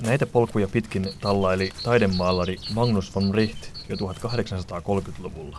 Näitä polkuja pitkin tallaili taidemaalari Magnus von Richt jo 1830-luvulla.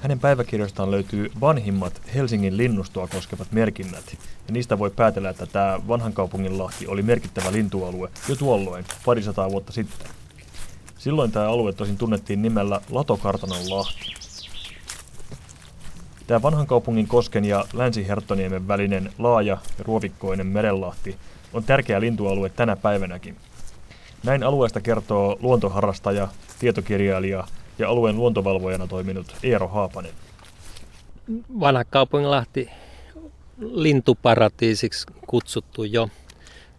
Hänen päiväkirjoistaan löytyy vanhimmat Helsingin linnustoa koskevat merkinnät, ja niistä voi päätellä, että tämä vanhan kaupungin lahti oli merkittävä lintualue jo tuolloin, parisataa vuotta sitten. Silloin tämä alue tosin tunnettiin nimellä Latokartanon lahti. Tämä vanhan kaupungin kosken ja Länsi-Herttoniemen välinen laaja ja ruovikkoinen merenlahti on tärkeä lintualue tänä päivänäkin. Näin alueesta kertoo luontoharrastaja, tietokirjailija ja alueen luontovalvojana toiminut Eero Haapanen. Vanha kaupunginlahti lintuparatiisiksi kutsuttu jo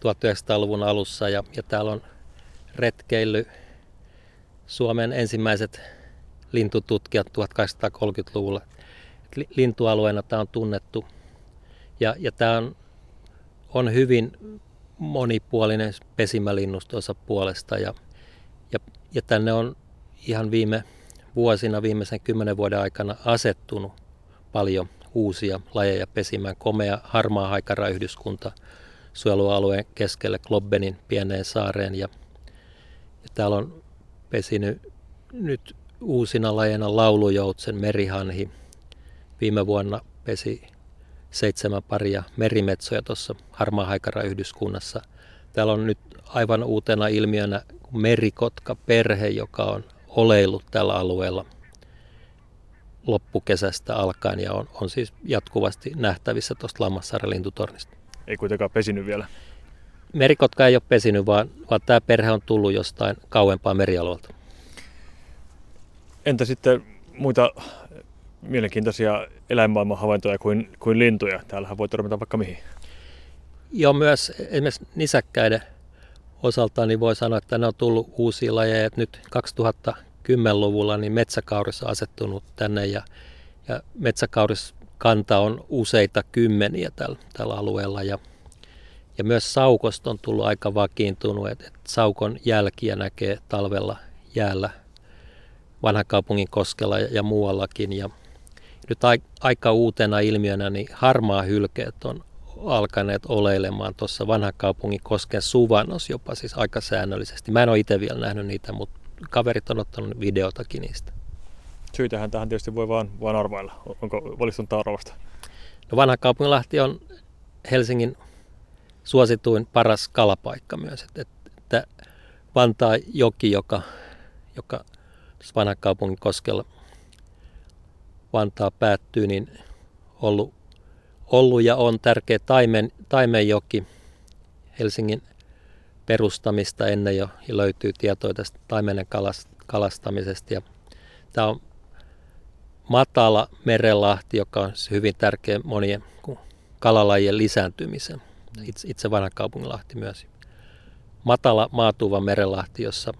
1900-luvun alussa ja, ja täällä on retkeily Suomen ensimmäiset lintututkijat 1830-luvulla. Lintualueena tämä on tunnettu ja, ja tämä on, on hyvin monipuolinen pesimälinnustonsa puolesta ja, ja, ja tänne on ihan viime vuosina, viimeisen kymmenen vuoden aikana asettunut paljon uusia lajeja pesimään. Komea harmaa haikarayhdyskunta suojelualueen keskelle Klobbenin pieneen saareen ja, ja täällä on pesinyt nyt uusina lajeina laulujoutsen merihanhi. Viime vuonna pesi seitsemän paria merimetsoja tuossa harmaa haikarayhdyskunnassa. Täällä on nyt aivan uutena ilmiönä merikotka perhe, joka on oleillut tällä alueella loppukesästä alkaen ja on, on siis jatkuvasti nähtävissä tuosta Lammassaaren lintutornista. Ei kuitenkaan pesinyt vielä. Merikotka ei ole pesinyt, vaan, vaan tämä perhe on tullut jostain kauempaa merialueelta. Entä sitten muita mielenkiintoisia eläinmaailman havaintoja kuin, kuin lintuja? Täällähän voi törmätä vaikka mihin. Joo, myös esimerkiksi nisäkkäiden osalta niin voi sanoa, että ne on tullut uusia lajeja. Nyt 2010-luvulla niin metsäkauris on asettunut tänne ja, ja metsäkauriskanta on useita kymmeniä tällä, tällä alueella. Ja, ja myös saukosta on tullut aika vakiintunut, että, että saukon jälkiä näkee talvella jäällä vanhan kaupungin koskella ja, ja muuallakin. Ja nyt aika uutena ilmiönä niin harmaa hylkeet on alkaneet oleilemaan tuossa vanhan kaupungin kosken suvannos jopa siis aika säännöllisesti. Mä en ole itse vielä nähnyt niitä, mutta kaverit on ottanut videotakin niistä. Syytähän tähän tietysti voi vaan, vaan arvailla. Onko valistunut arvosta? No vanha kaupunginlahti on Helsingin suosituin paras kalapaikka myös. Että, että Vantaa joki, joka, joka vanhan kaupungin koskella Vantaa päättyy, niin ollut ollut ja on tärkeä taimen, taimenjoki Helsingin perustamista ennen jo ja löytyy tietoa tästä taimenen kalastamisesta. Ja tämä on matala merelahti, joka on hyvin tärkeä monien kalalajien lisääntymisen. Itse, itse vanha kaupunginlahti myös. Matala maatuva merelahti, jossa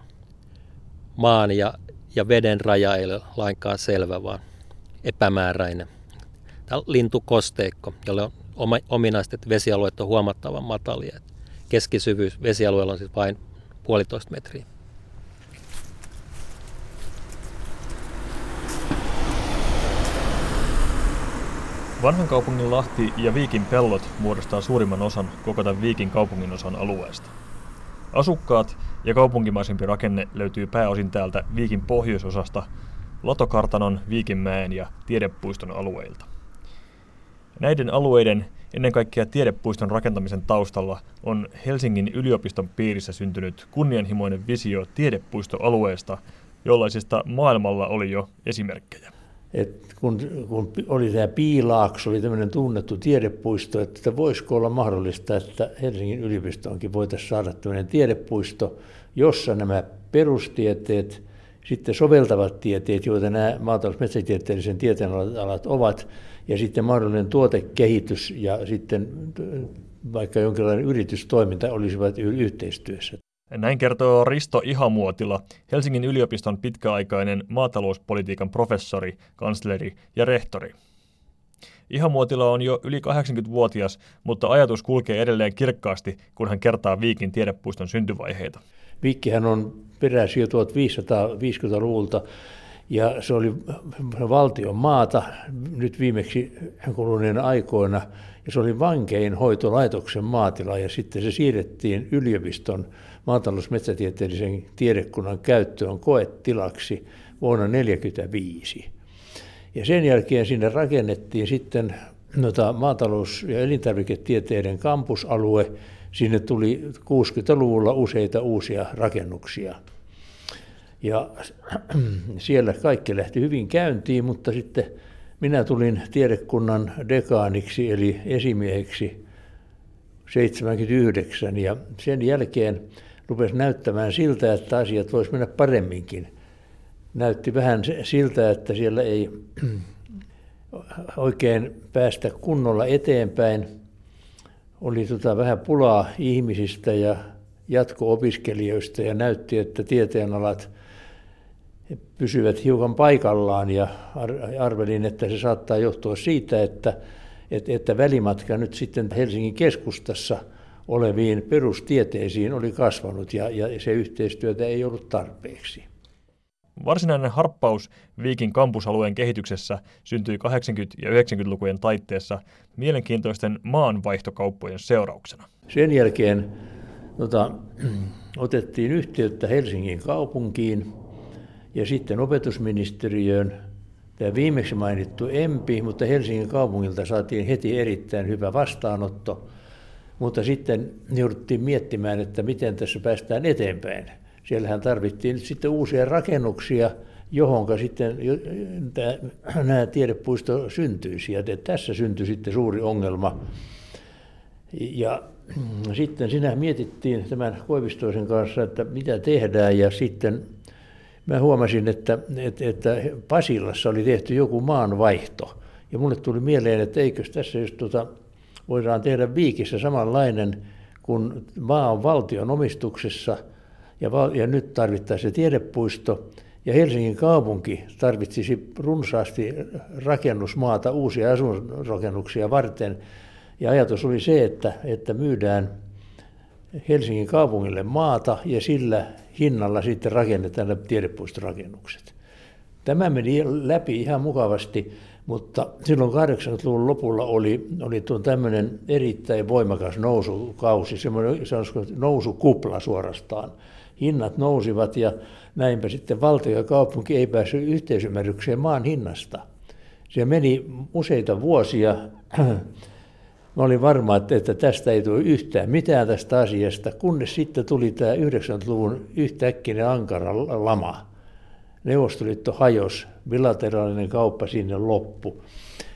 maan ja, ja veden raja ei ole lainkaan selvä, vaan epämääräinen lintukosteikko, jolle on ominaista, että vesialueet on huomattavan matalia. Keskisyvyys vesialueella on siis vain puolitoista metriä. Vanhan kaupungin Lahti ja Viikin pellot muodostaa suurimman osan koko tämän Viikin kaupungin osan alueesta. Asukkaat ja kaupunkimaisempi rakenne löytyy pääosin täältä Viikin pohjoisosasta, Latokartanon, Viikinmäen ja Tiedepuiston alueilta. Näiden alueiden, ennen kaikkea tiedepuiston rakentamisen taustalla, on Helsingin yliopiston piirissä syntynyt kunnianhimoinen visio tiedepuistoalueesta, jollaisista maailmalla oli jo esimerkkejä. Et kun, kun oli tämä Piilaakso, oli tämmöinen tunnettu tiedepuisto, että voisiko olla mahdollista, että Helsingin yliopistoonkin voitaisiin saada tämmöinen tiedepuisto, jossa nämä perustieteet, sitten soveltavat tieteet, joita nämä maatalous- tieteen alat ovat, ja sitten mahdollinen tuotekehitys ja sitten vaikka jonkinlainen yritystoiminta olisivat yhteistyössä. Näin kertoo Risto Ihamuotila, Helsingin yliopiston pitkäaikainen maatalouspolitiikan professori, kansleri ja rehtori. Ihamuotila on jo yli 80-vuotias, mutta ajatus kulkee edelleen kirkkaasti, kun hän kertaa Viikin tiedepuiston syntyvaiheita. Viikkihän on peräisin jo 1550-luvulta Ja se oli valtion maata nyt viimeksi kuluneen aikoina, ja se oli vankein hoitolaitoksen maatila, ja sitten se siirrettiin yliopiston maatalousmetsätieteellisen tiedekunnan käyttöön koetilaksi vuonna 1945. Ja sen jälkeen sinne rakennettiin sitten noita maatalous- ja elintarviketieteiden kampusalue. Sinne tuli 60-luvulla useita uusia rakennuksia. Ja siellä kaikki lähti hyvin käyntiin, mutta sitten minä tulin tiedekunnan dekaaniksi eli esimieheksi 79 ja sen jälkeen rupesi näyttämään siltä, että asiat voisi mennä paremminkin. Näytti vähän siltä, että siellä ei oikein päästä kunnolla eteenpäin. Oli tota vähän pulaa ihmisistä ja jatko-opiskelijoista ja näytti, että tieteenalat pysyvät hiukan paikallaan ja arvelin, että se saattaa johtua siitä, että, että, että välimatka nyt sitten Helsingin keskustassa oleviin perustieteisiin oli kasvanut ja, ja se yhteistyötä ei ollut tarpeeksi. Varsinainen harppaus Viikin kampusalueen kehityksessä syntyi 80- ja 90-lukujen taitteessa mielenkiintoisten maanvaihtokauppojen seurauksena. Sen jälkeen tota, otettiin yhteyttä Helsingin kaupunkiin ja sitten opetusministeriöön. Tämä viimeksi mainittu EMPI, mutta Helsingin kaupungilta saatiin heti erittäin hyvä vastaanotto. Mutta sitten jouduttiin miettimään, että miten tässä päästään eteenpäin. Siellähän tarvittiin nyt sitten uusia rakennuksia, johonka sitten nämä tiedepuisto syntyisi. Ja tässä syntyi sitten suuri ongelma. Ja sitten sinä mietittiin tämän Koivistoisen kanssa, että mitä tehdään ja sitten mä huomasin, että, että, että Pasilassa oli tehty joku maanvaihto. Ja mulle tuli mieleen, että eikös tässä jos tuota, voidaan tehdä Viikissä samanlainen, kun maa on valtion omistuksessa ja, val, ja nyt tarvittaisiin tiedepuisto. Ja Helsingin kaupunki tarvitsisi runsaasti rakennusmaata uusia asuinrakennuksia varten. Ja ajatus oli se, että, että myydään Helsingin kaupungille maata ja sillä hinnalla sitten rakennetaan nämä tiedepuistorakennukset. Tämä meni läpi ihan mukavasti, mutta silloin 80-luvun lopulla oli, oli tuon tämmöinen erittäin voimakas nousukausi, semmoinen nousukupla suorastaan. Hinnat nousivat ja näinpä sitten valtio ja kaupunki ei päässyt yhteisymmärrykseen maan hinnasta. Se meni useita vuosia Mä olin varma, että tästä ei tule yhtään mitään tästä asiasta, kunnes sitten tuli tämä 90-luvun yhtäkkinen ankara lama. Neuvostoliitto hajosi, bilateraalinen kauppa sinne loppu.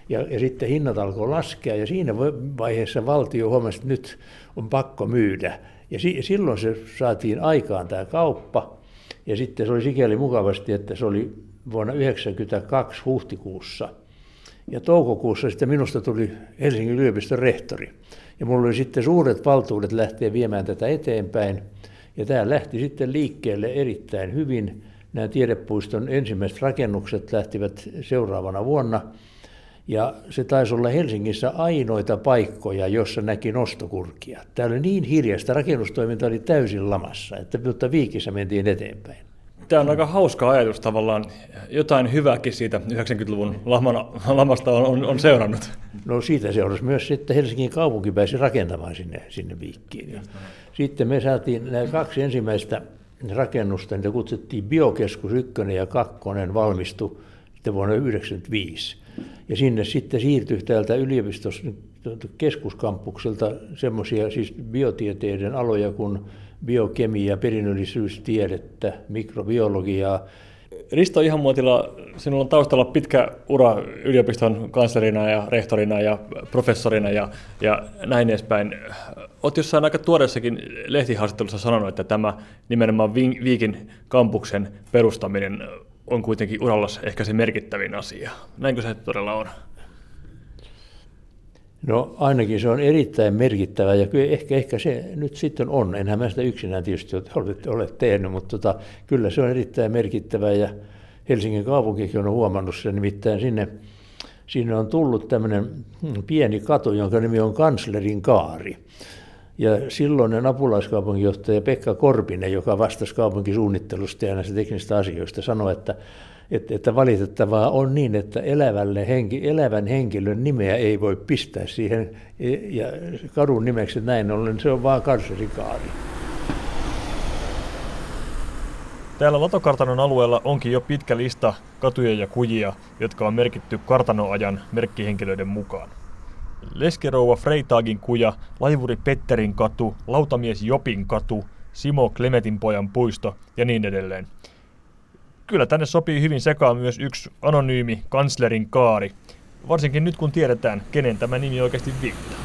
Ja, ja sitten hinnat alkoi laskea ja siinä vaiheessa valtio huomasi, että nyt on pakko myydä. Ja si, silloin se saatiin aikaan tämä kauppa. Ja sitten se oli sikäli mukavasti, että se oli vuonna 1992 huhtikuussa – ja toukokuussa sitten minusta tuli Helsingin yliopiston rehtori. Ja mulla oli sitten suuret valtuudet lähteä viemään tätä eteenpäin. Ja tämä lähti sitten liikkeelle erittäin hyvin. Nämä tiedepuiston ensimmäiset rakennukset lähtivät seuraavana vuonna. Ja se taisi olla Helsingissä ainoita paikkoja, jossa näki nostokurkia. Täällä oli niin hiljasta, rakennustoiminta oli täysin lamassa, että mutta viikissä mentiin eteenpäin. Tämä on aika hauska ajatus tavallaan. Jotain hyvääkin siitä 90-luvun lamana, lamasta on, on, on seurannut. No siitä seurasi myös sitten Helsingin kaupunki pääsi rakentamaan sinne, sinne viikkiin. Ja sitten me saatiin nämä kaksi ensimmäistä rakennusta, niitä kutsuttiin Biokeskus 1 ja 2 valmistu sitten vuonna 1995. Ja sinne sitten siirtyi täältä yliopistosta keskuskampukselta semmoisia siis biotieteiden aloja kuin biokemia, perinnöllisyystiedettä, mikrobiologiaa. Risto Ihanmuotila, sinulla on taustalla pitkä ura yliopiston kanslerina ja rehtorina ja professorina ja, ja näin edespäin. Olet jossain aika tuoreessakin lehtihaastattelussa sanonut, että tämä nimenomaan Viikin kampuksen perustaminen on kuitenkin uralla ehkä se merkittävin asia. Näinkö se todella on? No ainakin se on erittäin merkittävä ja kyllä ehkä, ehkä se nyt sitten on. Enhän mä sitä yksinään tietysti ole, ole tehnyt, mutta tota, kyllä se on erittäin merkittävä ja Helsingin kaupunkikin on huomannut sen. Nimittäin sinne, sinne on tullut tämmöinen hmm, pieni katu, jonka nimi on Kanslerin kaari. Ja silloinen apulaiskaupunginjohtaja Pekka Korpinen, joka vastasi kaupunkisuunnittelusta ja näistä teknisistä asioista, sanoi, että että, että valitettavaa on niin, että elävälle henki, elävän henkilön nimeä ei voi pistää siihen ja kadun nimeksi näin ollen, se on vaan karserikaari. Täällä Latokartanon alueella onkin jo pitkä lista katuja ja kujia, jotka on merkitty kartanoajan merkkihenkilöiden mukaan. Leskerouva Freitagin kuja, laivuri Petterin katu, lautamies Jopin katu, Simo Klemetin pojan puisto ja niin edelleen. Kyllä tänne sopii hyvin sekaan myös yksi anonyymi kanslerin kaari, varsinkin nyt kun tiedetään, kenen tämä nimi oikeasti viittaa.